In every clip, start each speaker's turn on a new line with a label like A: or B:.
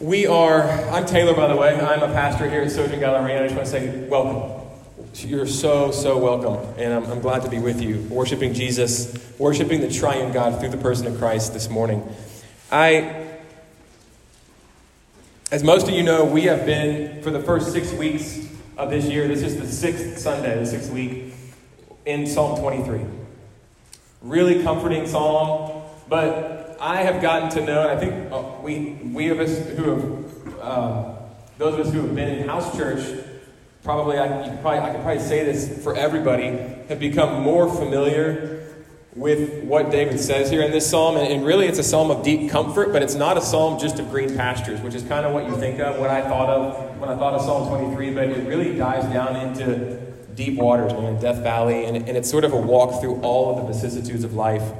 A: We are, I'm Taylor, by the way. I'm a pastor here at Sojourn Gallery, I just want to say welcome. You're so, so welcome, and I'm, I'm glad to be with you, worshiping Jesus, worshiping the triune God through the person of Christ this morning. I, as most of you know, we have been, for the first six weeks of this year, this is the sixth Sunday, the sixth week, in Psalm 23. Really comforting psalm, but I have gotten to know, and I think uh, we, we of us who have, uh, those of us who have been in house church, probably I, probably I could probably say this for everybody, have become more familiar with what David says here in this psalm. And, and, really, it's a psalm of deep comfort, but it's not a psalm just of green pastures, which is kind of what you think of, what I thought of when I thought of Psalm 23. But it really dives down into deep waters, man, Death Valley. And, and it's sort of a walk through all of the vicissitudes of life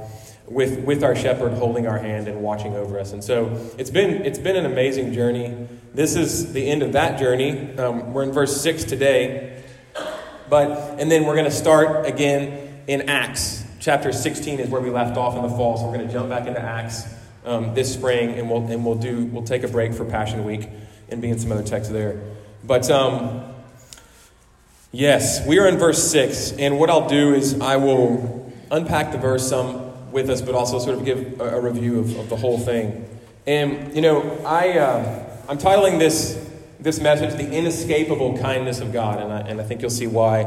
A: with, with our shepherd holding our hand and watching over us. And so it's been, it's been an amazing journey. This is the end of that journey. Um, we're in verse 6 today. But, and then we're going to start again in Acts. Chapter 16 is where we left off in the fall. So we're going to jump back into Acts um, this spring, and we'll, and we'll, do, we'll take a break for Passion Week and be in some other texts there. But um, yes, we are in verse 6. And what I'll do is I will unpack the verse some with us, but also sort of give a, a review of, of, the whole thing. And, you know, I, uh, I'm titling this, this message The Inescapable Kindness of God, and I, and I think you'll see why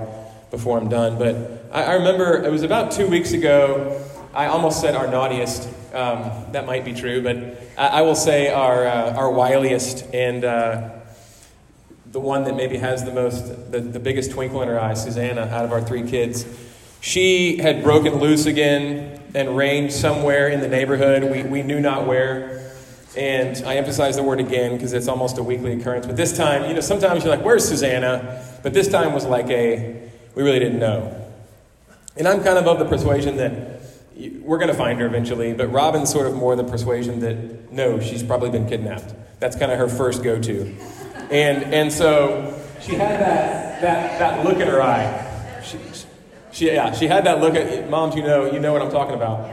A: before I'm done. But I, I remember it was about two weeks ago, I almost said our naughtiest. Um, that might be true, but I, I will say our, uh, our wiliest and uh, the one that maybe has the most, the, the biggest twinkle in her eye, Susanna, out of our three kids. She had broken loose again and reigned somewhere in the neighborhood. We, we knew not where. And I emphasize the word again because it's almost a weekly occurrence. But this time, you know, sometimes you're like, where's Susanna? But this time was like a, we really didn't know. And I'm kind of of the persuasion that we're going to find her eventually, but Robin's sort of more the persuasion that no, she's probably been kidnapped. That's kind of her first go to. And, and so she had that, that, that look in her eye. She, yeah, she had that look at moms. You know, you know what I'm talking about.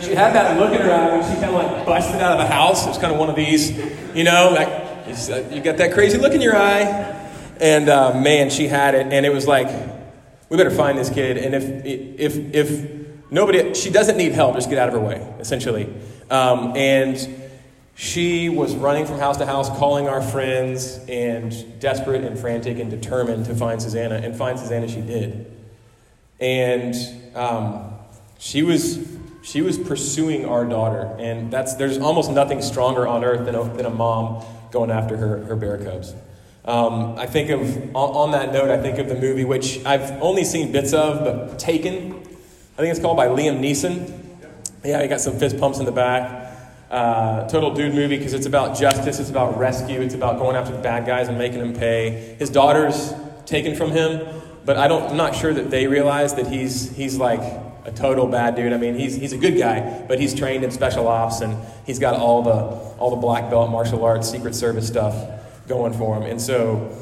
A: She had that look in her eye when she kind of like busted out of the house. It was kind of one of these, you know, like uh, you got that crazy look in your eye, and uh, man, she had it, and it was like, we better find this kid, and if if if nobody, she doesn't need help, just get out of her way, essentially, um, and she was running from house to house, calling our friends, and desperate and frantic and determined to find Susanna. And find Susanna she did. And um, she was she was pursuing our daughter, and that's there's almost nothing stronger on earth than a, than a mom going after her her bear cubs. Um, I think of on, on, that note, I think of the movie which I've only seen bits of, but Taken. I think it's called by Liam Neeson. Yeah, he got some fist pumps in the back uh, total dude movie because it's about justice, it's about rescue, it's about going after the bad guys and making them pay. His daughter's taken from him, but I don't, I'm not sure that they realize that he's, he's like a total bad dude. I mean, he's, he's a good guy, but he's trained in special ops and he's got all the, all the black belt martial arts, Secret Service stuff going for him. And so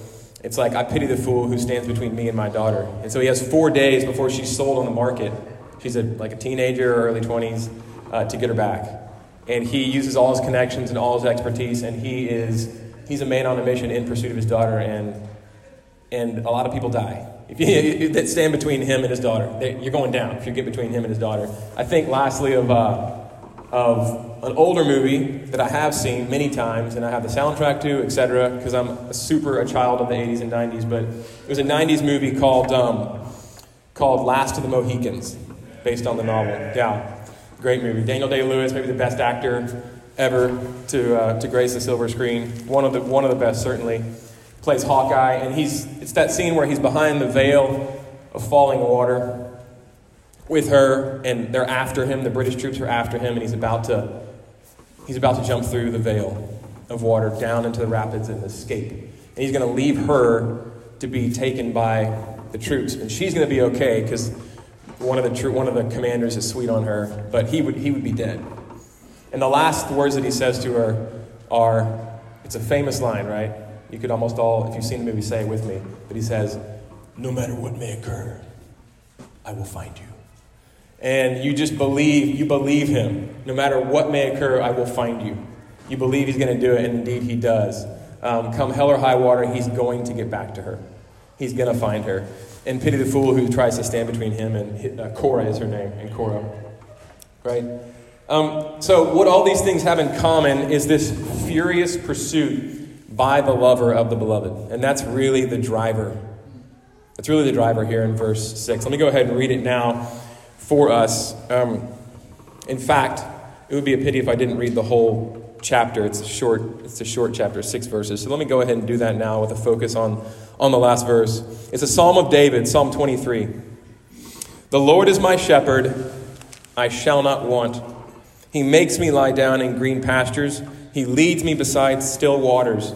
A: it's like, I pity the fool who stands between me and my daughter. And so he has four days before she's sold on the market. She's a, like a teenager, early 20s, uh, to get her back and he uses all his connections and all his expertise, and he is he's a man on a mission in pursuit of his daughter, and and a lot of people die if you that stand between him and his daughter. They, you're going down if you get between him and his daughter. I think lastly of uh, of an older movie that I have seen many times, and I have the soundtrack to, etc. Because I'm a super a child of the 80s and 90s, but it was a 90s movie called um, called Last of the Mohicans, based on the novel. Yeah. Great movie. Daniel Day Lewis, maybe the best actor ever to, uh, to grace the silver screen. One of the, one of the best, certainly. Plays Hawkeye, and he's, it's that scene where he's behind the veil of falling water with her, and they're after him. The British troops are after him, and he's about to, he's about to jump through the veil of water down into the rapids and escape. And he's going to leave her to be taken by the troops, and she's going to be okay because one of the one of the commanders is sweet on her, but he would he would be dead. And the last words that he says to her are, it's a famous line, right? You could almost all, if you've seen the movie, say it with me. But he says, "No matter what may occur, I will find you." And you just believe, you believe him. No matter what may occur, I will find you. You believe he's going to do it, and indeed he does. Um, come hell or high water, he's going to get back to her. He's going to find her. And pity the fool who tries to stand between him and uh, Cora is her name, and Cora. Right? Um, so, what all these things have in common is this furious pursuit by the lover of the beloved. And that's really the driver. That's really the driver here in verse 6. Let me go ahead and read it now for us. Um, in fact, it would be a pity if I didn't read the whole chapter. It's a short, it's a short chapter, six verses. So let me go ahead and do that now with a focus on, on the last verse. It's a psalm of David, Psalm 23. The Lord is my shepherd, I shall not want. He makes me lie down in green pastures. He leads me beside still waters.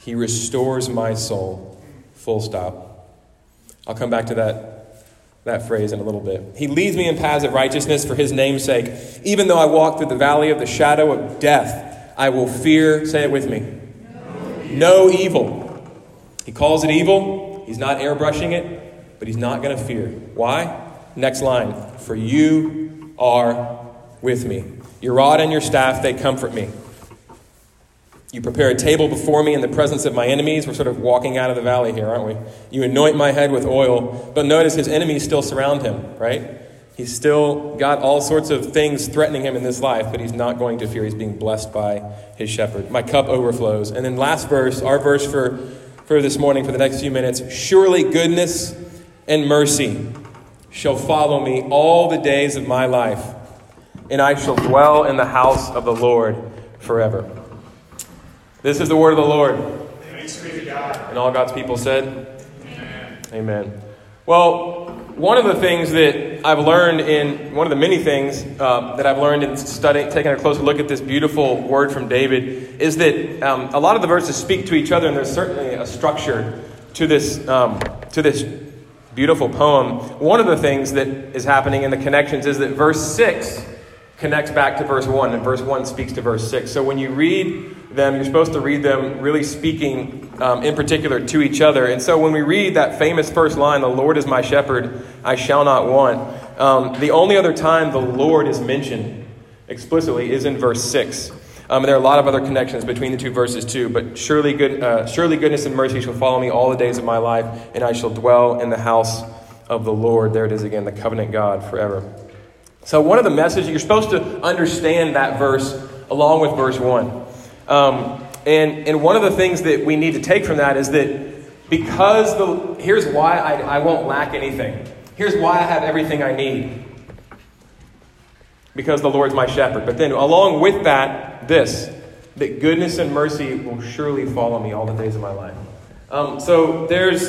A: He restores my soul. Full stop. I'll come back to that, that phrase in a little bit. He leads me in paths of righteousness for his name's sake. Even though I walk through the valley of the shadow of death, I will fear, say it with me, no evil. He calls it evil. He's not airbrushing it, but he's not going to fear. Why? Next line. For you are with me. Your rod and your staff, they comfort me. You prepare a table before me in the presence of my enemies. We're sort of walking out of the valley here, aren't we? You anoint my head with oil. But notice his enemies still surround him, right? He's still got all sorts of things threatening him in this life, but he's not going to fear. He's being blessed by his shepherd. My cup overflows. And then, last verse, our verse for, this morning, for the next few minutes surely goodness and mercy shall follow me all the days of my life and I shall dwell in the house of the Lord forever. This is the word of the Lord. And all God's people said, Amen. Amen. Well, one of the things that I've learned in one of the many things uh, that I've learned in studying, taking a closer look at this beautiful word from David, is that um, a lot of the verses speak to each other, and there's certainly a structure to this um, to this beautiful poem. One of the things that is happening in the connections is that verse six connects back to verse 1, and verse 1 speaks to verse 6. So when you read them, you're supposed to read them really speaking um, in particular to each other. And so when we read that famous first line, The Lord is my shepherd, I shall not want, um, the only other time the Lord is mentioned explicitly is in verse 6. Um, there are a lot of other connections between the two verses too, but surely, good, uh, surely goodness and mercy shall follow me all the days of my life, and I shall dwell in the house of the Lord. There it is again, the covenant God forever. So, one of the messages, you're supposed to understand that verse along with verse 1. Um, and, and one of the things that we need to take from that is that because the, here's why I, I won't lack anything. Here's why I have everything I need. Because the Lord's my shepherd. But then, along with that, this that goodness and mercy will surely follow me all the days of my life. Um, so, there's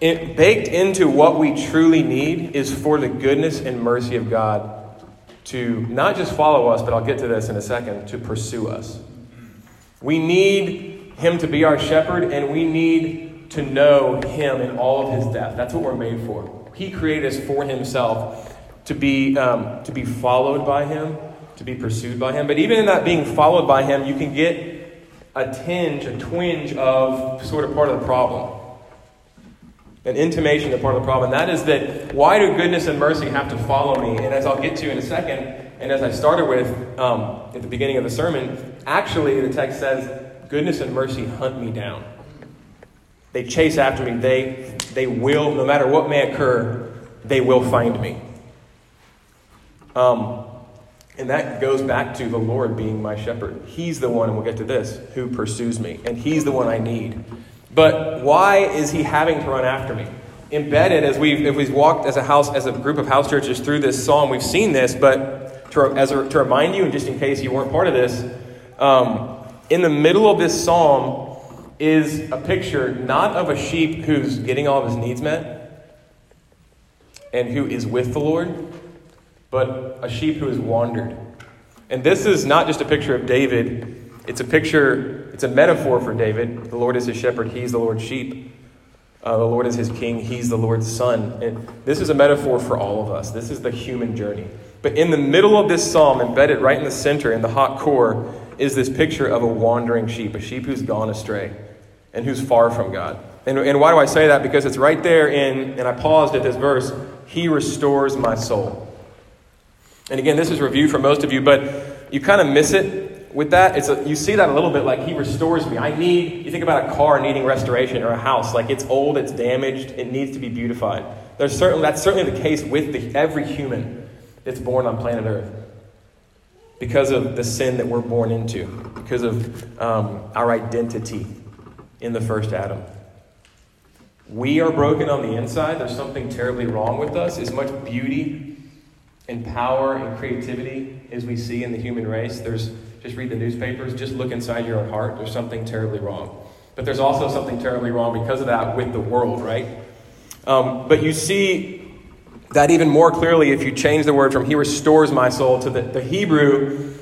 A: it, baked into what we truly need is for the goodness and mercy of God to not just follow us, but I'll get to this in a second, to pursue us. We need Him to be our shepherd, and we need to know Him in all of His depth. That's what we're made for. He created us for Himself to be, um, to be followed by Him, to be pursued by Him. But even in that being followed by Him, you can get a tinge, a twinge of sort of part of the problem an intimation of part of the problem. And that is that why do goodness and mercy have to follow me? And as I'll get to in a second, and as I started with um, at the beginning of the sermon, actually the text says, goodness and mercy hunt me down. They chase after me. They, they will, no matter what may occur, they will find me. Um, and that goes back to the Lord being my shepherd. He's the one, and we'll get to this, who pursues me. And He's the one I need. But why is he having to run after me? Embedded as we've if we've walked as a house as a group of house churches through this psalm, we've seen this. But to, as a, to remind you, and just in case you weren't part of this, um, in the middle of this psalm is a picture not of a sheep who's getting all of his needs met and who is with the Lord, but a sheep who has wandered. And this is not just a picture of David it's a picture, it's a metaphor for David. The Lord is his shepherd, he's the Lord's sheep. Uh, the Lord is his king, he's the Lord's son. And this is a metaphor for all of us. This is the human journey. But in the middle of this psalm, embedded right in the center, in the hot core, is this picture of a wandering sheep, a sheep who's gone astray and who's far from God. And, and why do I say that? Because it's right there in, and I paused at this verse, He restores my soul. And again, this is review for most of you, but you kind of miss it with that, it's a, you see that a little bit like he restores me. I need, you think about a car needing restoration or a house, like it's old, it's damaged, it needs to be beautified. There's certainly, that's certainly the case with the, every human that's born on planet Earth because of the sin that we're born into, because of um, our identity in the first Adam. We are broken on the inside. There's something terribly wrong with us. As much beauty and power and creativity as we see in the human race, there's just read the newspapers, just look inside your own heart. There's something terribly wrong. But there's also something terribly wrong because of that with the world, right? Um, but you see that even more clearly if you change the word from He restores my soul to the, the Hebrew,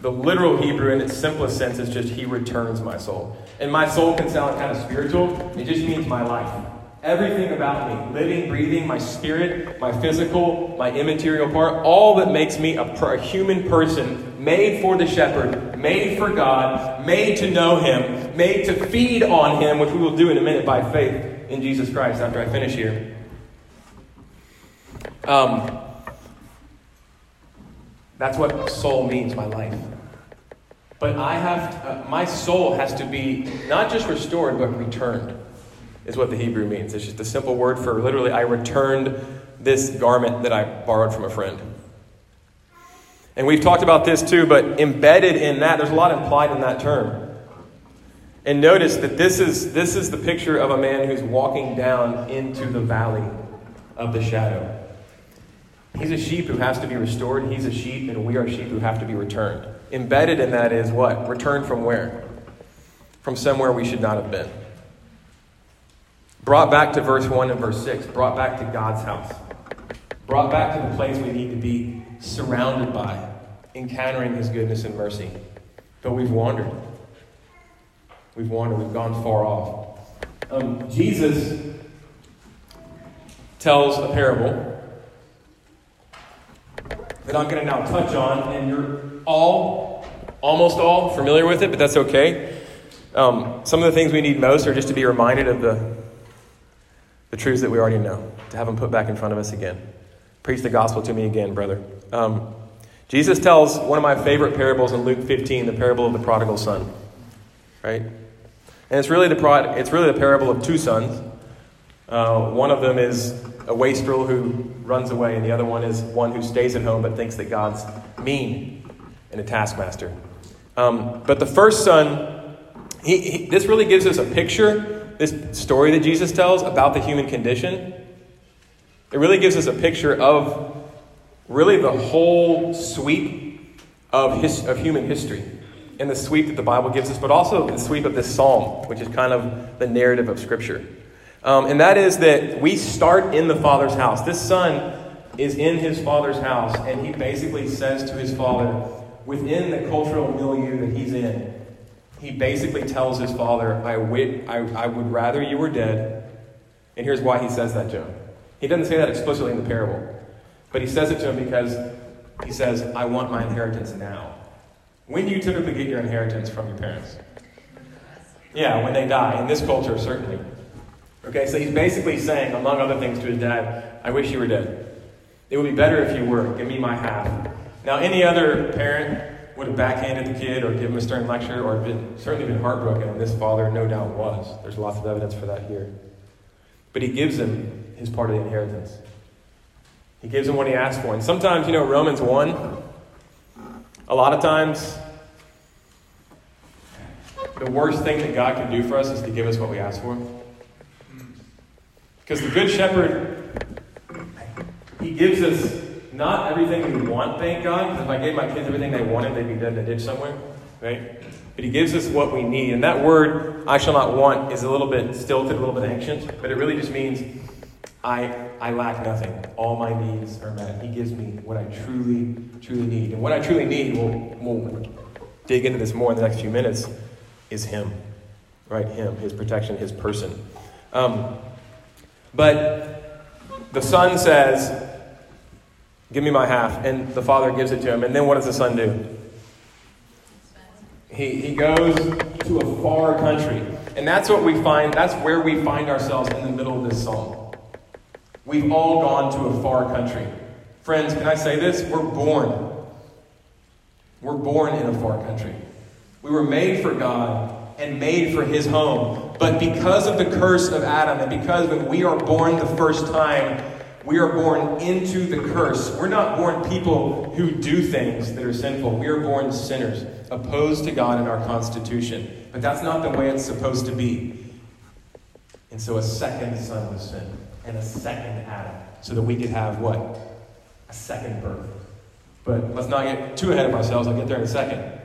A: the literal Hebrew in its simplest sense is just He returns my soul. And my soul can sound kind of spiritual, it just means my life. Everything about me, living, breathing, my spirit, my physical, my immaterial part, all that makes me a, a, human person, made for the shepherd, made for God, made to know Him, made to feed on Him, which we will do in a minute by faith in Jesus Christ after I finish here. Um, that's what soul means, my life. But I have, uh, my soul has to be not just restored, but returned is what the Hebrew means. It's just a simple word for literally, I returned this garment that I borrowed from a friend. And we've talked about this too, but embedded in that, there's a lot implied in that term. And notice that this is, this is the picture of a man who's walking down into the valley of the shadow. He's a sheep who has to be restored. He's a sheep, and we are sheep who have to be returned. Embedded in that is what? Returned from where? From somewhere we should not have been. Brought back to verse 1 and verse 6, brought back to God's house, brought back to the place we need to be surrounded by, encountering His goodness and mercy. But we've wandered. We've wandered, we've gone far off. Um, Jesus tells a parable that I'm going to now touch on, and you're all, almost all, familiar with it, but that's okay. Um, some of the things we need most are just to be reminded of the the truths that we already know, to have them put back in front of us again. Preach the gospel to me again, brother. Um, Jesus tells one of my favorite parables in Luke 15, the parable of the prodigal son. Right? And it's really the, prod, it's really the parable of two sons. Uh, one of them is a wastrel who runs away, and the other one is one who stays at home but thinks that God's mean and a taskmaster. Um, but the first son, he, he, this really gives us a picture this story that Jesus tells about the human condition, it really gives us a picture of really the whole sweep of, his, of human history and the sweep that the Bible gives us, but also the sweep of this psalm, which is kind of the narrative of Scripture. Um, and that is that we start in the Father's house. This son is in his Father's house, and he basically says to his Father, within the cultural milieu that he's in, he basically tells his father, I, wait, I, I would rather you were dead. And here's why he says that to him. He doesn't say that explicitly in the parable, but he says it to him because he says, I want my inheritance now. When do you typically get your inheritance from your parents? Yeah, when they die. In this culture, certainly. Okay, so he's basically saying, among other things, to his dad, I wish you were dead. It would be better if you were. Give me my half. Now, any other parent would have backhanded the kid or given him a stern lecture or been, certainly been heartbroken, and this father no doubt was. There's lots of evidence for that here. But he gives him his part of the inheritance. He gives him what he asked for. And sometimes, you know, Romans 1, a lot of times, the worst thing that God can do for us is to give us what we ask for. Because the Good Shepherd, he gives us not everything we want, thank God, because if I gave my kids everything they wanted, they'd be dead in a ditch somewhere, right? But He gives us what we need. And that word, I shall not want, is a little bit stilted, a little bit ancient, but it really just means I, I lack nothing. All my needs are met. He gives me what I truly, truly need. And what I truly need, we'll, we'll dig into this more in the next few minutes, is Him, right? Him, His protection, His person. Um, but the Son says, Give me my half. And the father gives it to him. And then what does the son do? He, he goes to a far country. And that's what we find, that's where we find ourselves in the middle of this psalm. We've all gone to a far country. Friends, can I say this? We're born. We're born in a far country. We were made for God and made for His home. But because of the curse of Adam, and because when we are born the first time, we are born into the curse. We're not born people who do things that are sinful. We are born sinners, opposed to God in our constitution. But that's not the way it's supposed to be. And so a second son was sent, and a second Adam, so that we could have what? A second birth. But let's not get too ahead of ourselves. I'll get there in a second.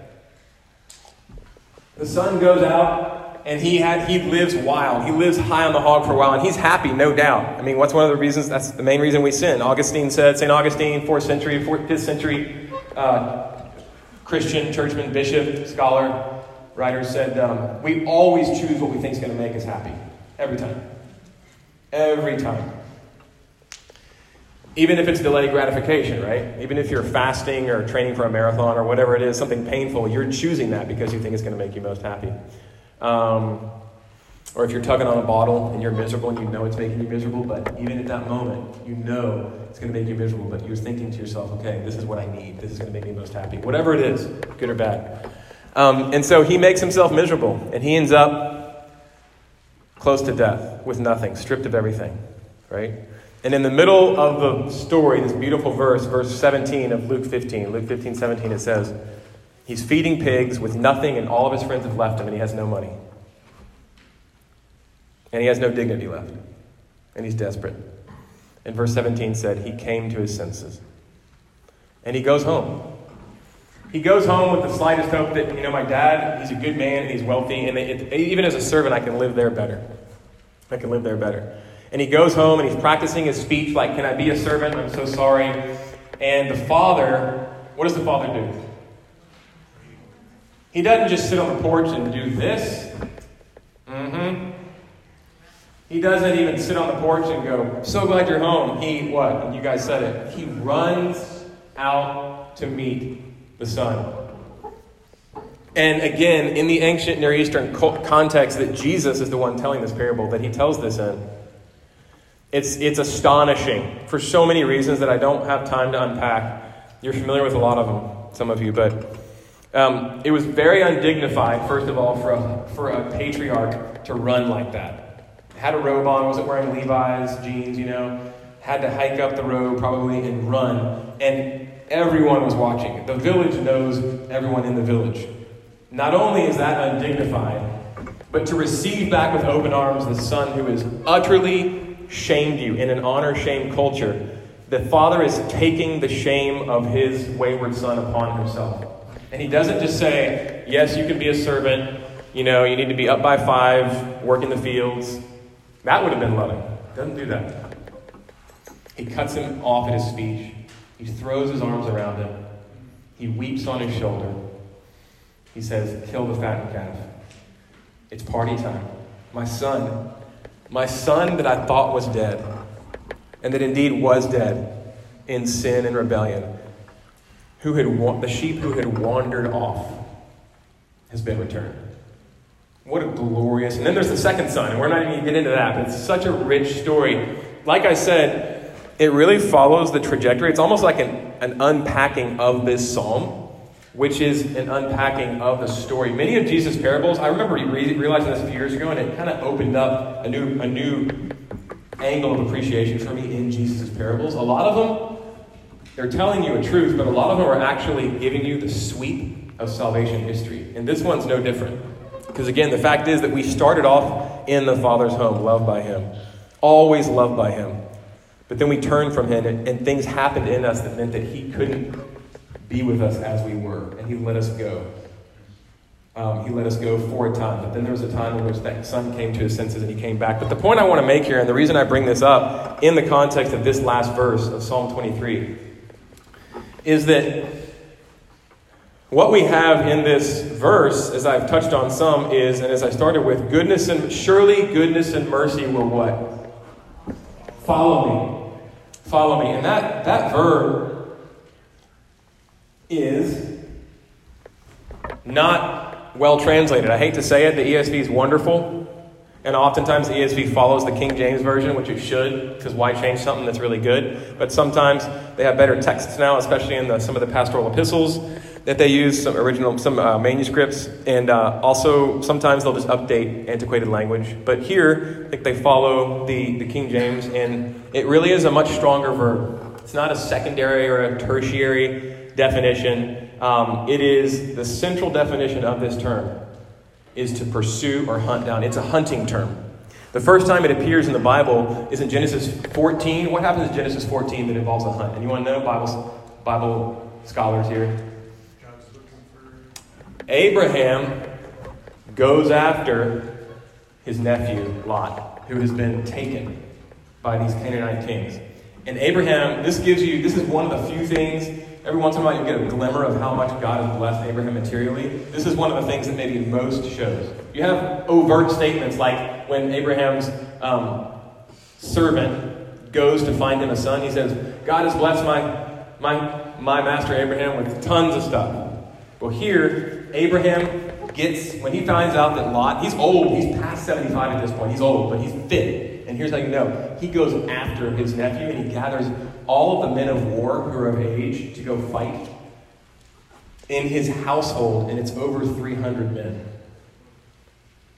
A: The son goes out and he had he lives wild. He lives high on the hog for a while, and he's happy, no doubt. I mean, what's one of the reasons? That's the main reason we sin. Augustine said, St. Augustine, fourth century, fourth, fifth century uh, Christian, churchman, bishop, scholar, writer said, um, we always choose what we think is going to make us happy. Every time. Every time. Even if it's delayed gratification, right? Even if you're fasting or training for a marathon or whatever it is, something painful, you're choosing that because you think it's going to make you most happy. Um, or if you're tugging on a bottle and you're miserable and you know it's making you miserable, but even at that moment, you know it's going to make you miserable, but you're thinking to yourself, okay, this is what I need. This is going to make me most happy. Whatever it is, good or bad. Um, and so he makes himself miserable, and he ends up close to death with nothing, stripped of everything, right? And in the middle of the story, this beautiful verse, verse 17 of Luke 15, Luke 15, 17, it says, He's feeding pigs with nothing, and all of his friends have left him, and he has no money. And he has no dignity left. And he's desperate. And verse 17 said, He came to his senses. And he goes home. He goes home with the slightest hope that, you know, my dad, he's a good man and he's wealthy, and it, even as a servant, I can live there better. I can live there better. And he goes home and he's practicing his speech like, Can I be a servant? I'm so sorry. And the father, what does the father do? He doesn't just sit on the porch and do this. Mm-hmm. He doesn't even sit on the porch and go, So glad you're home. He, what? And you guys said it. He runs out to meet the son. And again, in the ancient Near Eastern context, that Jesus is the one telling this parable, that he tells this in. It's, it's astonishing for so many reasons that I don't have time to unpack. You're familiar with a lot of them, some of you, but um, it was very undignified, first of all, for a, for a patriarch to run like that. Had a robe on, wasn't wearing Levi's jeans, you know, had to hike up the road probably and run. And everyone was watching. The village knows everyone in the village. Not only is that undignified, but to receive back with open arms the son who has utterly shamed you in an honor shame culture, the father is taking the shame of his wayward son upon himself. And he doesn't just say, Yes, you can be a servant. You know, you need to be up by five, work in the fields. That would have been loving. Doesn't do that. He cuts him off at his speech. He throws his arms around him. He weeps on his shoulder. He says, Kill the fattened calf. It's party time. My son, my son that I thought was dead, and that indeed was dead in sin and rebellion, who had wa- the sheep who had wandered off, has been returned. What a glorious. And then there's the second son, and we're not even going to get into that, but it's such a rich story. Like I said, it really follows the trajectory. It's almost like an, an unpacking of this psalm which is an unpacking of the story. Many of Jesus' parables, I remember re- realizing this a few years ago, and it kind of opened up a new, a new angle of appreciation for me in Jesus' parables. A lot of them, they're telling you a truth, but a lot of them are actually giving you the sweep of salvation history. And this one's no different. Because again, the fact is that we started off in the Father's home, loved by Him, always loved by Him. But then we turned from Him, and, and things happened in us that meant that He couldn't be with us as we were, and He let us go. Um, he let us go for a time, but then there was a time in which that son came to his senses and he came back. But the point I want to make here, and the reason I bring this up in the context of this last verse of Psalm 23, is that what we have in this verse, as I've touched on some, is, and as I started with, goodness and surely goodness and mercy will what? Follow me. Follow me. And that, that verb is not well translated. I hate to say it, the ESV is wonderful, and oftentimes the ESV follows the King James Version, which it should, because why change something that's really good? But sometimes they have better texts now, especially in the, some of the pastoral epistles, that they use, some original, some uh, manuscripts, and uh, also sometimes they'll just update antiquated language. But here, I think they follow the, the King James, and it really is a much stronger verb. It's not a secondary or a tertiary definition. Um, it is the central definition of this term is to pursue or hunt down. It's a hunting term. The first time it appears in the Bible is in Genesis 14. What happens in Genesis 14 that involves a hunt? Anyone know? Bible, Bible scholars here? Abraham goes after his nephew Lot, who has been taken by these Canaanite kings. And Abraham, this gives you, this is one of the few things, every once in a while you get a glimmer of how much God has blessed Abraham materially. This is one of the things that maybe most shows. You have overt statements like when Abraham's um, servant goes to find him a son, he says, God has blessed my, my, my master Abraham with tons of stuff. Well, here, Abraham gets, when he finds out that Lot, he's old, he's past 75 at this point, he's old, but he's fit. And here's how you know he goes after his nephew and he gathers all of the men of war who are of age to go fight in his household, and it's over 300 men.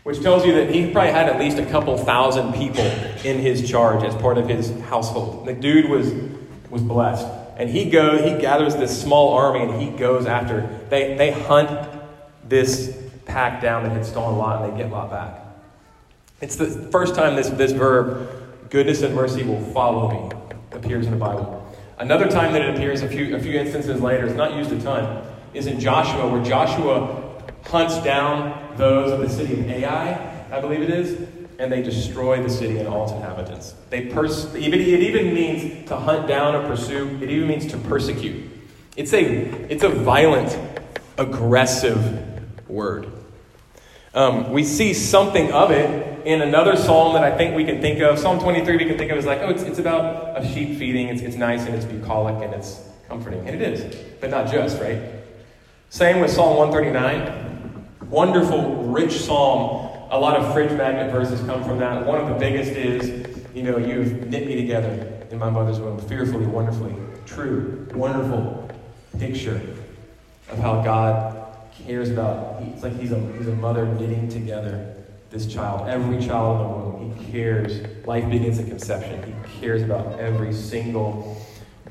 A: Which tells you that he probably had at least a couple thousand people in his charge as part of his household. The dude was, was blessed. And he goes, he gathers this small army and he goes after. They, they hunt this pack down that had stolen a Lot and they get Lot back. It's the first time this, this verb, goodness and mercy will follow me, appears in the Bible. Another time that it appears a few, a few instances later, it's not used a ton, is in Joshua, where Joshua hunts down those of the city of Ai, I believe it is, and they destroy the city and all its inhabitants. They pers- it even means to hunt down or pursue, it even means to persecute. It's a, it's a violent, aggressive word. Um, we see something of it in another psalm that I think we can think of. Psalm 23 we can think of as like, oh, it's, it's about a sheep feeding. It's, it's nice and it's bucolic and it's comforting. And it is, but not just, right? Same with Psalm 139. Wonderful, rich psalm a lot of fridge magnet verses come from that. One of the biggest is, you know, you've knit me together in my mother's womb, fearfully, wonderfully, true, wonderful picture of how God cares about. It's like he's a, he's a mother knitting together this child, every child in the womb. He cares. Life begins at conception. He cares about every single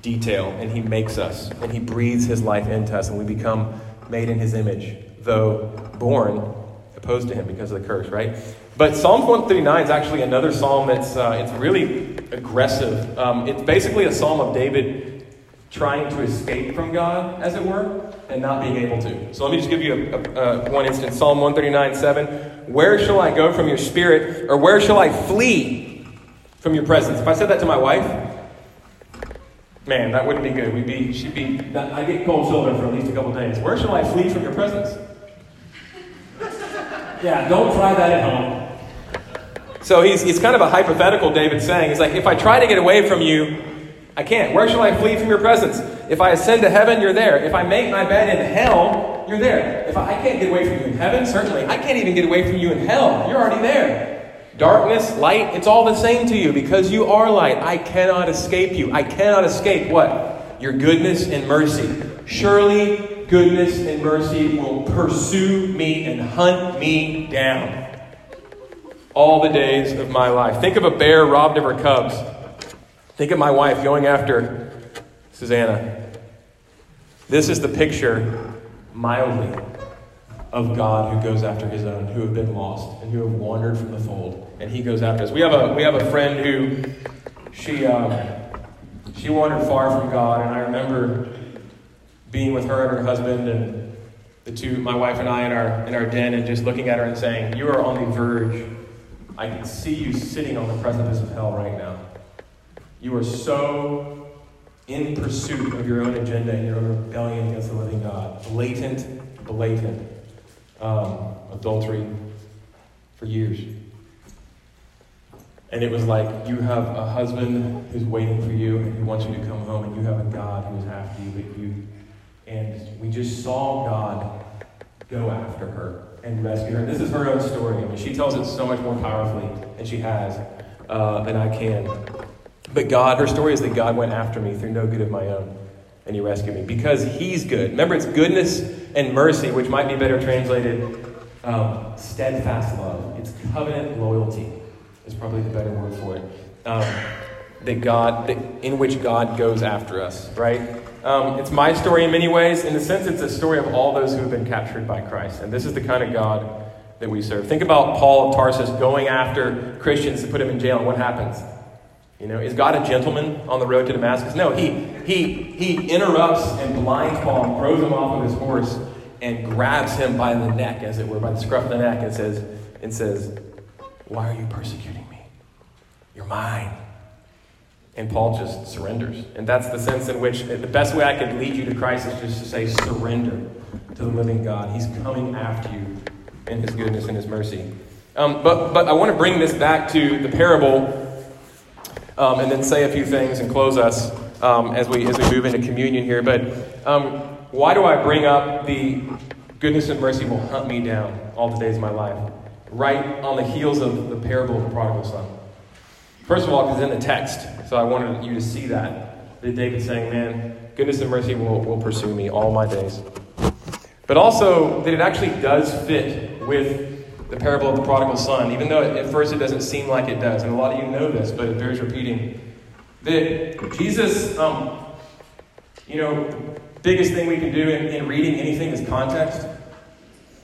A: detail, and he makes us, and he breathes his life into us, and we become made in his image, though born opposed to him because of the curse, right? But Psalm 139 is actually another psalm that's uh, it's really aggressive. Um, it's basically a psalm of David trying to escape from God, as it were, and not being able to. So let me just give you a, a, a one instance. Psalm 139, 7. Where shall I go from your spirit, or where shall I flee from your presence? If I said that to my wife, man, that wouldn't be good. We'd be, she'd be, I'd get cold shoulder for at least a couple days. Where shall I flee from your presence? Yeah, don't try that at home. So he's, he's kind of a hypothetical, David saying. He's like, if I try to get away from you, I can't. Where shall I flee from your presence? If I ascend to heaven, you're there. If I make my bed in hell, you're there. If I, I can't get away from you in heaven, certainly. I can't even get away from you in hell. You're already there. Darkness, light, it's all the same to you because you are light. I cannot escape you. I cannot escape what? Your goodness and mercy. Surely goodness and mercy will pursue me and hunt me down all the days of my life. Think of a bear robbed of her cubs. Think of my wife going after Susanna. This is the picture, mildly, of God who goes after his own, who have been lost and who have wandered from the fold. And he goes after us. We have a, we have a friend who, she, um, she wandered far from God, and I remember being with her and her husband and the two, my wife and I, in our, in our den and just looking at her and saying, You are on the verge. I can see you sitting on the precipice of hell right now. You are so in pursuit of your own agenda and your own rebellion against the living God. Blatant, blatant um, adultery for years. And it was like you have a husband who's waiting for you and who wants you to come home, and you have a God who is after you, but you and we just saw God go after her and rescue her. This is her own story. I mean, she tells it so much more powerfully than she has uh, than I can. But God, her story is that God went after me through no good of my own. and He rescued me because he's good. Remember, it's goodness and mercy, which might be better translated um, steadfast love. It's covenant loyalty, is probably the better word for it. Um, that God, that, in which God goes after us, right? Um, it's my story in many ways. In a sense, it's a story of all those who have been captured by Christ. And this is the kind of God that we serve. Think about Paul of Tarsus going after Christians to put him in jail, and what happens? You know, is God a gentleman on the road to Damascus? No, he, he, he interrupts and blinds Paul throws him off of his horse and grabs him by the neck, as it were, by the scruff of the neck, and says, and says, Why are you persecuting me? You're mine. And Paul just surrenders. And that's the sense in which the best way I could lead you to Christ is just to say, surrender to the living God. He's coming after you in his goodness and his mercy. Um, but, but I want to bring this back to the parable um, and then say a few things and close us um, as, we, as we move into communion here. But um, why do I bring up the goodness and mercy will hunt me down all the days of my life? Right on the heels of the parable of the prodigal son. First of all, because in the text, so I wanted you to see that. That David's saying, Man, goodness and mercy will, will pursue me all my days. But also that it actually does fit with the parable of the prodigal son, even though at first it doesn't seem like it does. And a lot of you know this, but it bears repeating. That Jesus, um, you know, the biggest thing we can do in, in reading anything is context.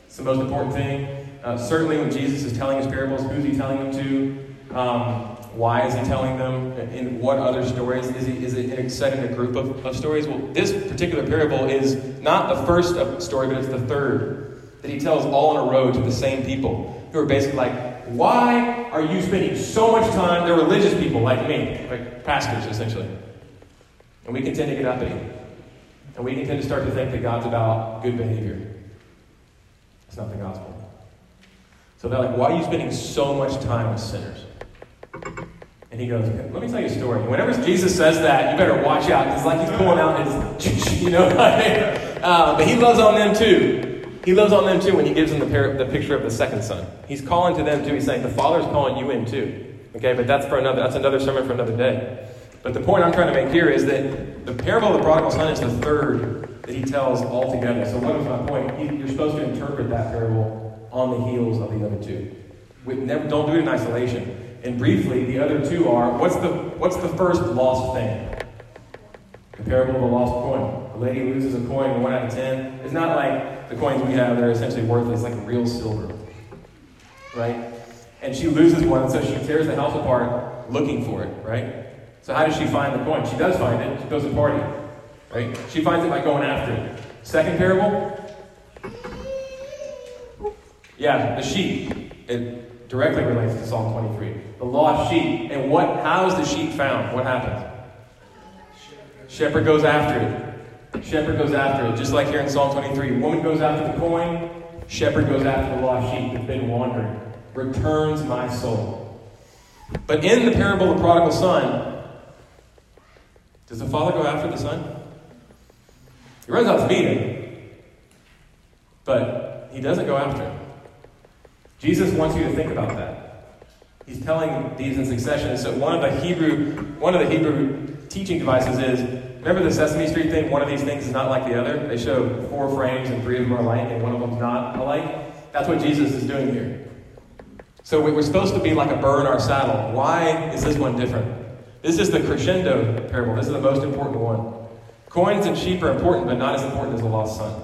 A: It's the most important thing. Uh, certainly when Jesus is telling his parables, who's he telling them to? Um, why is he telling them? In what other stories? Is, he, is it set in a group of, of stories? Well, this particular parable is not the first story, but it's the third that he tells all in a row to the same people who are basically like, why are you spending so much time? They're religious people like me, like pastors essentially. And we can tend to get uppity. And we can tend to start to think that God's about good behavior. It's not the gospel. So they're like, why are you spending so much time with sinners? And he goes, Let me tell you a story. Whenever Jesus says that, you better watch out. It's like he's pulling out his, you know, uh, but he loves on them too. He loves on them too when he gives them the, par- the picture of the second son. He's calling to them too. He's saying, The Father's calling you in too. Okay, but that's for another, that's another sermon for another day. But the point I'm trying to make here is that the parable of the prodigal son is the third that he tells all together. So what is my point? You're supposed to interpret that parable on the heels of the other two. Never, don't do it in isolation. And briefly, the other two are what's the, what's the first lost thing? The parable of the lost coin. A lady loses a coin, one out of ten. It's not like the coins we have that are essentially worthless, like real silver. Right? And she loses one, so she tears the house apart looking for it, right? So how does she find the coin? She does find it. She goes to party. Right? She finds it by going after it. Second parable. Yeah, the sheep. It, directly relates to Psalm 23. The lost sheep. And what how is the sheep found? What happens? Shepherd goes after it. Shepherd goes after it. Just like here in Psalm 23. Woman goes after the coin, shepherd goes after the lost sheep that's been wandering. Returns my soul. But in the parable of the prodigal son, does the father go after the son? He runs out to meet him. But he doesn't go after him. Jesus wants you to think about that. He's telling these in succession. So one of the Hebrew, one of the Hebrew teaching devices is remember the Sesame Street thing. One of these things is not like the other. They show four frames and three of them are alike, and one of them's not alike. That's what Jesus is doing here. So we're supposed to be like a burr in our saddle. Why is this one different? This is the crescendo parable. This is the most important one. Coins and sheep are important, but not as important as the lost son.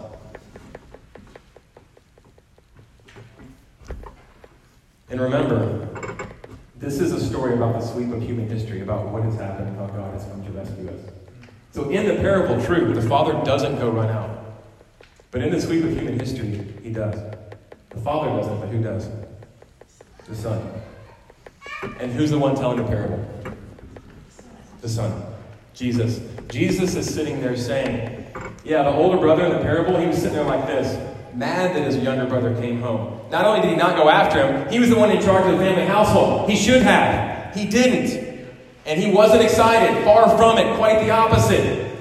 A: And remember, this is a story about the sweep of human history, about what has happened, how God has come to rescue us. So in the parable, true, the Father doesn't go run out. But in the sweep of human history, he does. The Father doesn't, but who does? The Son. And who's the one telling the parable? The Son. Jesus. Jesus is sitting there saying, Yeah, the older brother in the parable, he was sitting there like this mad that his younger brother came home. Not only did he not go after him, he was the one in charge of the family household. He should have. He didn't. And he wasn't excited. Far from it. Quite the opposite.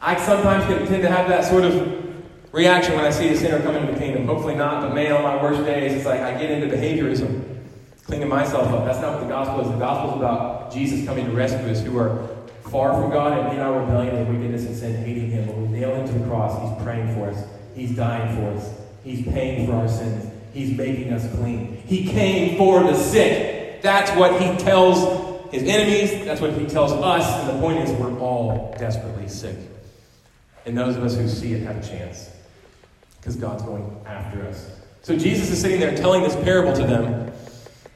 A: I sometimes can tend to have that sort of reaction when I see a sinner come into the kingdom. Hopefully not, but man, on my worst days, it's like I get into behaviorism, cleaning myself up. That's not what the gospel is. The gospel is about Jesus coming to rescue us who are far from God and in our rebellion and wickedness and sin, hating Him. When we nail Him to the cross, He's praying for us. He's dying for us. He's paying for our sins. He's making us clean. He came for the sick. That's what He tells His enemies. That's what He tells us. And the point is, we're all desperately sick. And those of us who see it have a chance because God's going after us. So Jesus is sitting there telling this parable to them.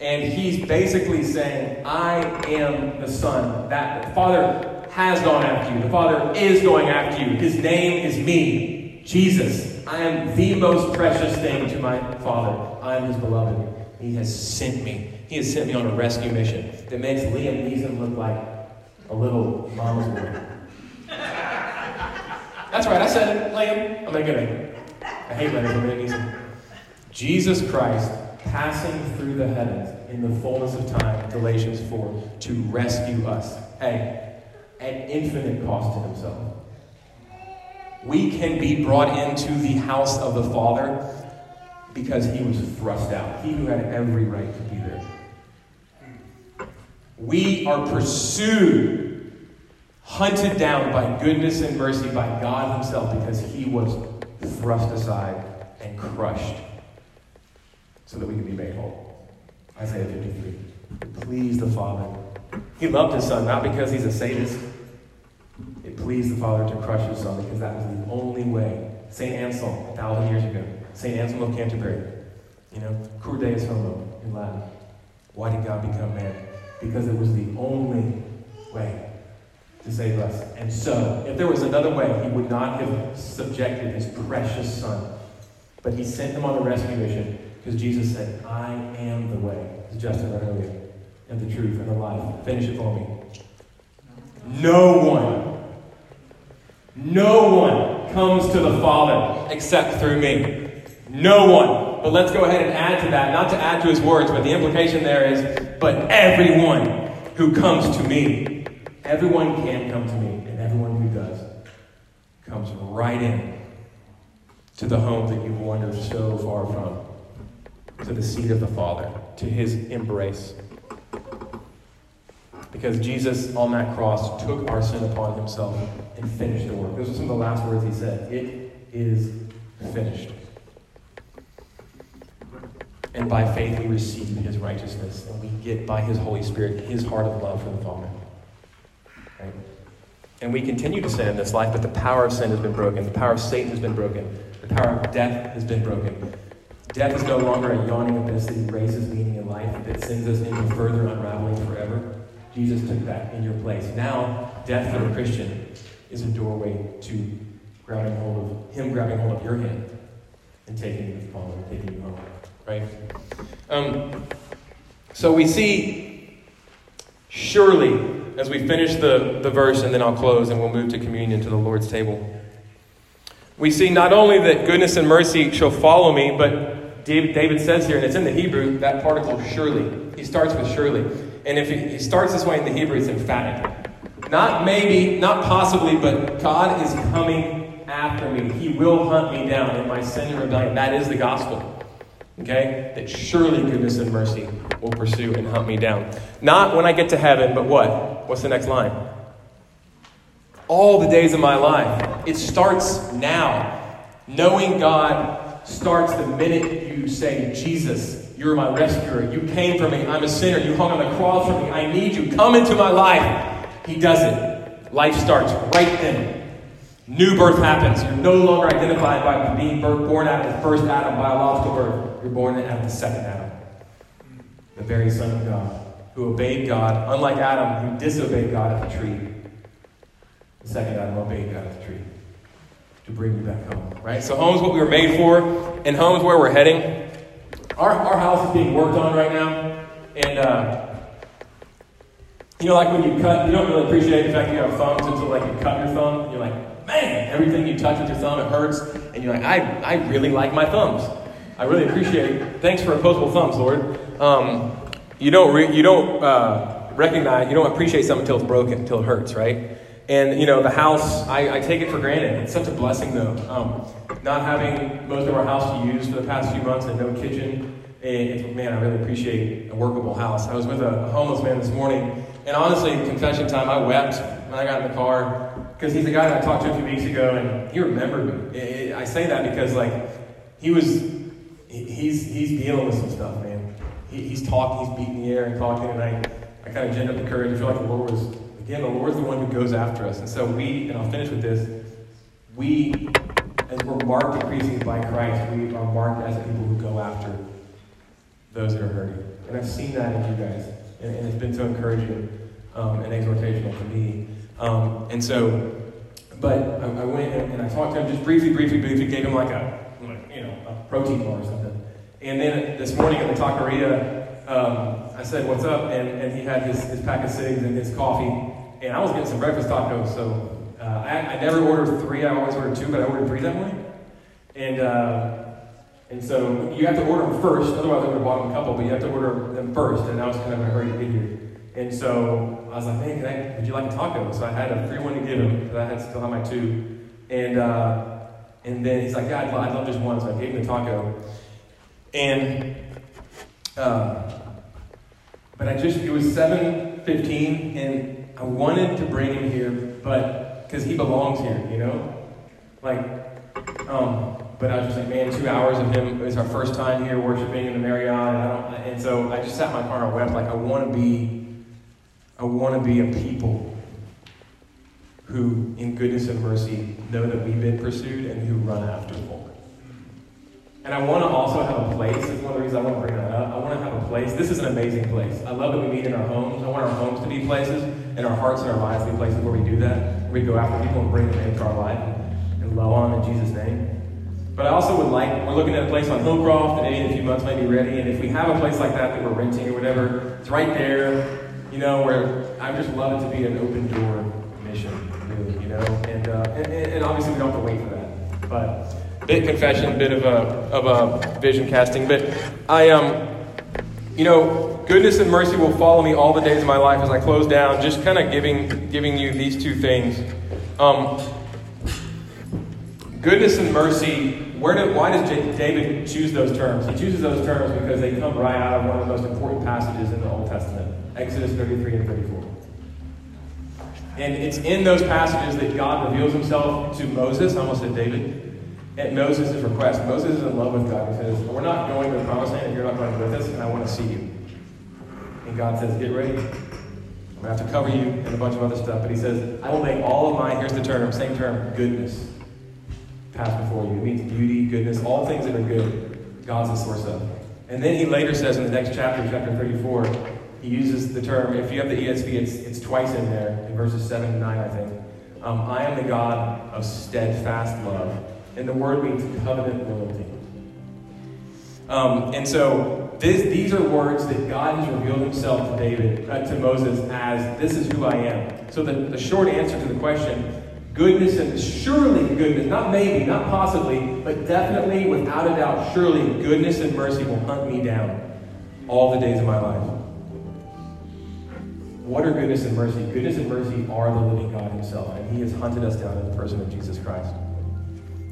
A: And he's basically saying, I am the Son. That the Father has gone after you. The Father is going after you. His name is me, Jesus. I am the most precious thing to my Father. I am his beloved. He has sent me. He has sent me on a rescue mission that makes Liam Neeson look like a little mama's boy. That's right, I said it, Liam. I'm gonna. I hate letters Liam Neeson. Jesus Christ passing through the heavens in the fullness of time, Galatians 4, to rescue us. Hey, at infinite cost to himself. We can be brought into the house of the Father because he was thrust out. He who had every right to be there. We are pursued, hunted down by goodness and mercy by God himself because he was thrust aside and crushed so that we can be made whole. Isaiah 53. It pleased the Father. He loved his son not because he's a sadist. It pleased the Father to crush his son because that was the only way. St. Anselm, a thousand years ago. St. Anselm of Canterbury. You know, Cur Deus Homo in Latin. Why did God become man? Because it was the only way to save us. And so, if there was another way, he would not have subjected his precious son. But he sent him on a rescue mission because Jesus said, I am the way, as Justin read earlier, and the truth and the life. Finish it for me. No one, no one comes to the Father except through me. No one. But let's go ahead and add to that, not to add to his words, but the implication there is, but everyone who comes to me, everyone can come to me, and everyone who does comes right in to the home that you've wandered so far from to the seat of the Father, to his embrace. Because Jesus on that cross took our sin upon himself and finished the work. Those are some of the last words he said. It is finished. And by faith we receive his righteousness, and we get by his Holy Spirit his heart of love for the Father. Right? And we continue to sin in this life, but the power of sin has been broken. The power of Satan has been broken. The power of death has been broken. Death is no longer a yawning abyss that erases meaning in life, that sends us into further unraveling forever. Jesus took that in your place. Now, death for the Christian is a doorway to grabbing hold of Him grabbing hold of your hand and taking you home, taking you home. Right? Um, so we see, surely, as we finish the, the verse, and then I'll close and we'll move to communion to the Lord's table. We see not only that goodness and mercy shall follow me, but David says here, and it's in the Hebrew, that particle surely. He starts with surely. And if he, starts this way in the Hebrew, it's emphatic. Not maybe, not possibly, but God is coming after me. He will hunt me down in my sin and rebellion. That is the gospel. Okay? That surely goodness and mercy will pursue and hunt me down. Not when I get to heaven, but what? What's the next line? All the days of my life. It starts now. Knowing God starts the minute you say, Jesus, you're my rescuer. You came for me. I'm a sinner. You hung on the cross for me. I need you. Come into my life. He does it. Life starts right then. New birth happens. You're no longer identified by being born out of the first Adam, biological birth. You're born out of the second Adam, the very Son of God, who obeyed God, unlike Adam, who disobeyed God at the tree. The second Adam obeyed God at the tree to bring you back home, right? So home's what we were made for, and home's where we're heading. Our, our house is being worked on right now, and uh, you know, like when you cut, you don't really appreciate the fact you have thumbs until like you cut your thumb. and You're like, man, everything you touch with your thumb, it hurts, and you're like, I, I really like my thumbs. I really appreciate it. Thanks for opposable thumbs, Lord. Um, you don't, re- you don't uh, recognize, you don't appreciate something until it's broken, until it hurts, right? And, you know, the house, I, I take it for granted. It's such a blessing, though. Um, not having most of our house to use for the past few months and no kitchen, it, man, I really appreciate a workable house. I was with a homeless man this morning, And honestly, confession time, I wept when I got in the car because he's a guy that I talked to a few weeks ago, and he remembered me. I say that because like he was, he's he's dealing with some stuff, man. He, he's talking, he's beating the air and talking, and I I kind of ginned up the courage. I feel like the Lord was again, the Lord's the one who goes after us, and so we, and I'll finish with this. We, as we're marked increasingly by Christ, we are marked as people who go after those that are hurting. And I've seen that in you guys, and, and it's been so encouraging um, and exhortational for me. Um, and so, but I, I went and, and, I talked to him just briefly, briefly, briefly, gave him like a, like, you know, a protein bar or something. And then this morning at the taqueria, um, I said, what's up? And, and he had his, his pack of cigs and his coffee. And I was getting some breakfast tacos, so uh, I, I, never ordered three, I always ordered two, but I ordered three that morning. And, uh, and so you have to order them first, otherwise I would have bought them a couple, but you have to order them first, and I was kind of in a hurry to get here. And so I was like, man, I, would you like a taco? So I had a free one to give him, because I had still had my two. And, uh, and then he's like, yeah, I'd, I'd, love just one, so I gave him the taco. And, uh, but I just, it was 7.15, and I wanted to bring him here, but, because he belongs here, you know? Like, um, but I was just like, man, two hours of him is our first time here worshiping in the Marriott, and and so I just sat in my car and wept, like, I want to be I want to be a people who, in goodness and mercy, know that we've been pursued and who run after the And I want to also have a place. That's one of the reasons I want to bring that up. I want to have a place. This is an amazing place. I love that we meet in our homes. I want our homes to be places, and our hearts and our lives to be places where we do that. We go after people and bring them into our life and, love on them in Jesus' name. But I also would like, we're looking at a place on Hillcroft that in a few months might be ready. And if we have a place like that that we're renting or whatever, it's right there you know, where I just love it to be an open door mission, really, you know, and, uh, and, and obviously we don't have to wait for that. But bit confession, bit of a of a vision casting, but I um, you know, goodness and mercy will follow me all the days of my life as I close down. Just kind of giving giving you these two things. Um, goodness and mercy. Where did, why does David choose those terms? He chooses those terms because they come right out of one of the most important passages in the Old Testament. Exodus 33 and 34. And it's in those passages that God reveals himself to Moses, I almost said David, at Moses' request. Moses is in love with God. He says, We're not going to the promised land if you're not going with us, and I want to see you. And God says, Get ready. I'm going to have to cover you and a bunch of other stuff. But he says, I will make all of my, here's the term, same term, goodness, pass before you. It means beauty, goodness, all things that are good, God's the source of. And then he later says in the next chapter, chapter 34, he uses the term, if you have the ESV, it's, it's twice in there, in verses 7 and 9, I think. Um, I am the God of steadfast love. And the word means covenant loyalty. Um, and so this, these are words that God has revealed himself to David, uh, to Moses, as this is who I am. So the, the short answer to the question, goodness and surely goodness, not maybe, not possibly, but definitely, without a doubt, surely goodness and mercy will hunt me down all the days of my life. What are goodness and mercy? Goodness and mercy are the living God Himself, and He has hunted us down in the person of Jesus Christ.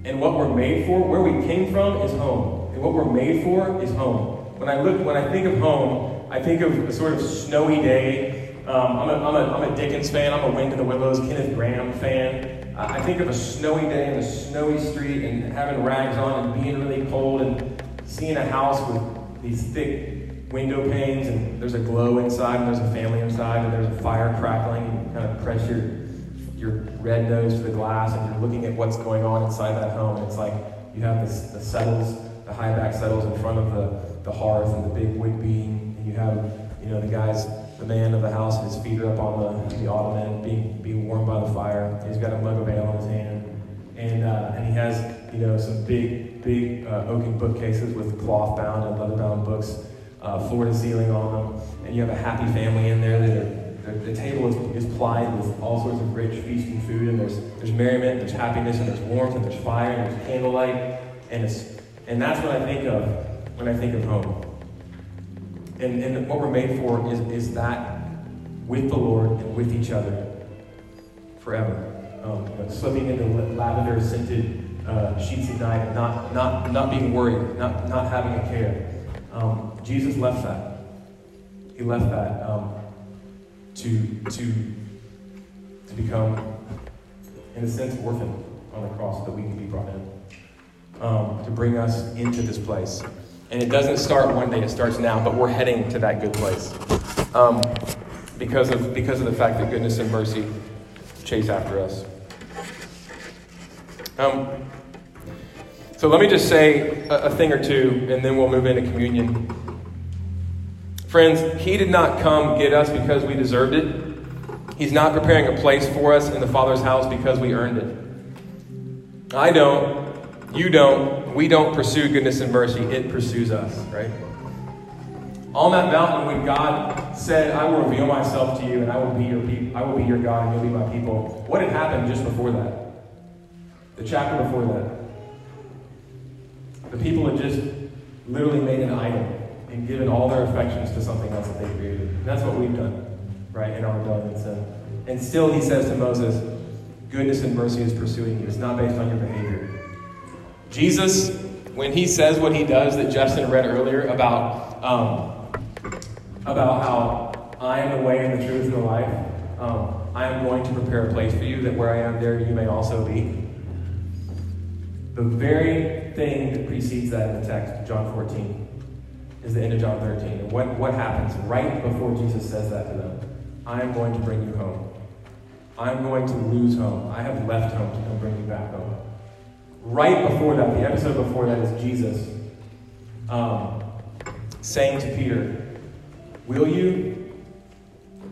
A: And what we're made for, where we came from, is home. And what we're made for is home. When I look, when I think of home, I think of a sort of snowy day. Um, I'm, a, I'm, a, I'm a Dickens fan. I'm a Wind in the Willows, Kenneth Grahame fan. I think of a snowy day in a snowy street and having rags on and being really cold and seeing a house with these thick window panes and there's a glow inside and there's a family inside and there's a fire crackling and you kind of press your your red nose to the glass and you're looking at what's going on inside that home. It's like you have this, the settles, the high back settles in front of the, the hearth and the big wood beam, and you have, you know, the guys, the man of the house, his feet are up on the, the ottoman, being, being warmed by the fire. He's got a mug of ale in his hand. And, uh, and he has, you know, some big, big uh, oaken bookcases with cloth bound and leather bound books uh, floor to ceiling on them, and you have a happy family in there that are, the, table is, is plied with all sorts of rich feasting food, and there's, there's merriment, there's happiness, and there's warmth, and there's fire, and there's candlelight, and, it's, and that's what I think of when I think of home. And, and what we're made for is, is that with the Lord and with each other forever. Um, you know, slipping into lavender scented uh, sheets at night and not, not, not being worried, not, not having a care. Um, Jesus left that. He left that. Um, to, to, to become, in a sense, orphaned on the cross that we can be brought in. Um, to bring us into this place. And it doesn't start one day, it starts now, but we're heading to that good place. Um, because, of, because of the fact that goodness and mercy chase after us. Um, so let me just say a, a thing or two, and then we'll move into communion. Friends, He did not come get us because we deserved it. He's not preparing a place for us in the Father's house because we earned it. I don't. You don't. We don't pursue goodness and mercy. It pursues us, right? On that mountain, when God said, "I will reveal myself to you, and I will be your people. I will be your God, and you'll be my people." What had happened just before that? The chapter before that. The people had just literally made an idol and given all their affections to something else that they created. And that's what we've done, right, in our rebellion sin. And still, he says to Moses, "Goodness and mercy is pursuing you. It's not based on your behavior." Jesus, when he says what he does that Justin read earlier about, um, about how I am the way and the truth and the life, um, I am going to prepare a place for you that where I am, there you may also be. The very thing that precedes that in the text, John 14, is the end of John 13. And what, what happens right before Jesus says that to them? I am going to bring you home. I'm going to lose home. I have left home to come bring you back home. Right before that, the episode before that is Jesus um, saying to Peter, Will you,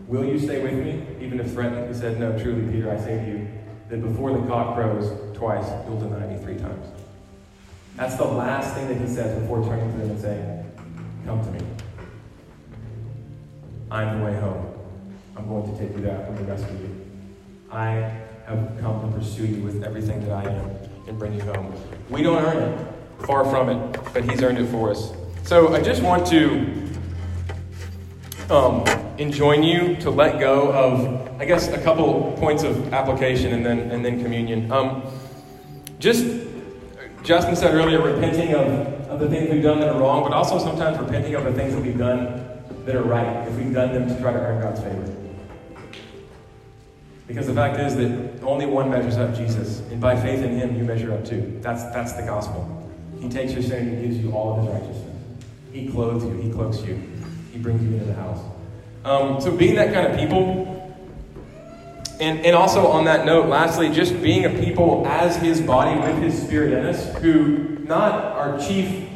A: will you stay with me? Even if threatened, he said, No, truly, Peter, I say to you, that before the cock crows twice, you'll deny me three times. That's the last thing that he says before turning to them and saying, Come to me. I'm the way home. I'm going to take you there. I'm going to rescue you. I have come to pursue you with everything that I am and bring you home. We don't earn it, far from it, but He's earned it for us. So I just want to um, enjoin you to let go of, I guess, a couple points of application and then and then communion. Um, just Justin said earlier, repenting of, of the things we've done that are wrong, but also sometimes repenting of the things that we've done that are right, if we've done them to try to earn God's favor. Because the fact is that only one measures up Jesus, and by faith in him, you measure up too. That's, that's the gospel. He takes your sin and he gives you all of his righteousness. He clothes you, he cloaks you, he brings you into the house. Um, so, being that kind of people, and, and also on that note, lastly, just being a people as his body with his spirit in us, who not our chief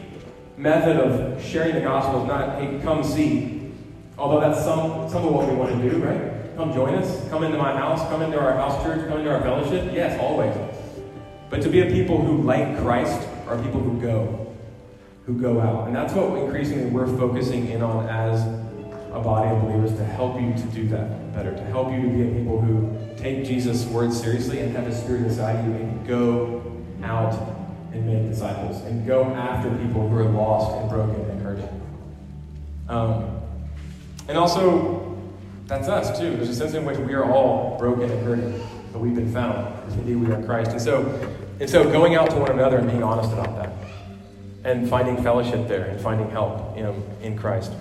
A: method of sharing the gospel is not, hey, come see. Although that's some, some of what we want to do, right? Come join us. Come into my house. Come into our house church. Come into our fellowship. Yes, always. But to be a people who, like Christ, are people who go, who go out. And that's what increasingly we're focusing in on as a body of believers to help you to do that better, to help you to be a people who take Jesus' word seriously and have his spirit inside you and go out and make disciples and go after people who are lost and broken and hurting. Um, and also, that's us too. There's a sense in which we are all broken and hurting, but we've been found indeed we are Christ. And so, and so going out to one another and being honest about that, and finding fellowship there, and finding help in, in Christ.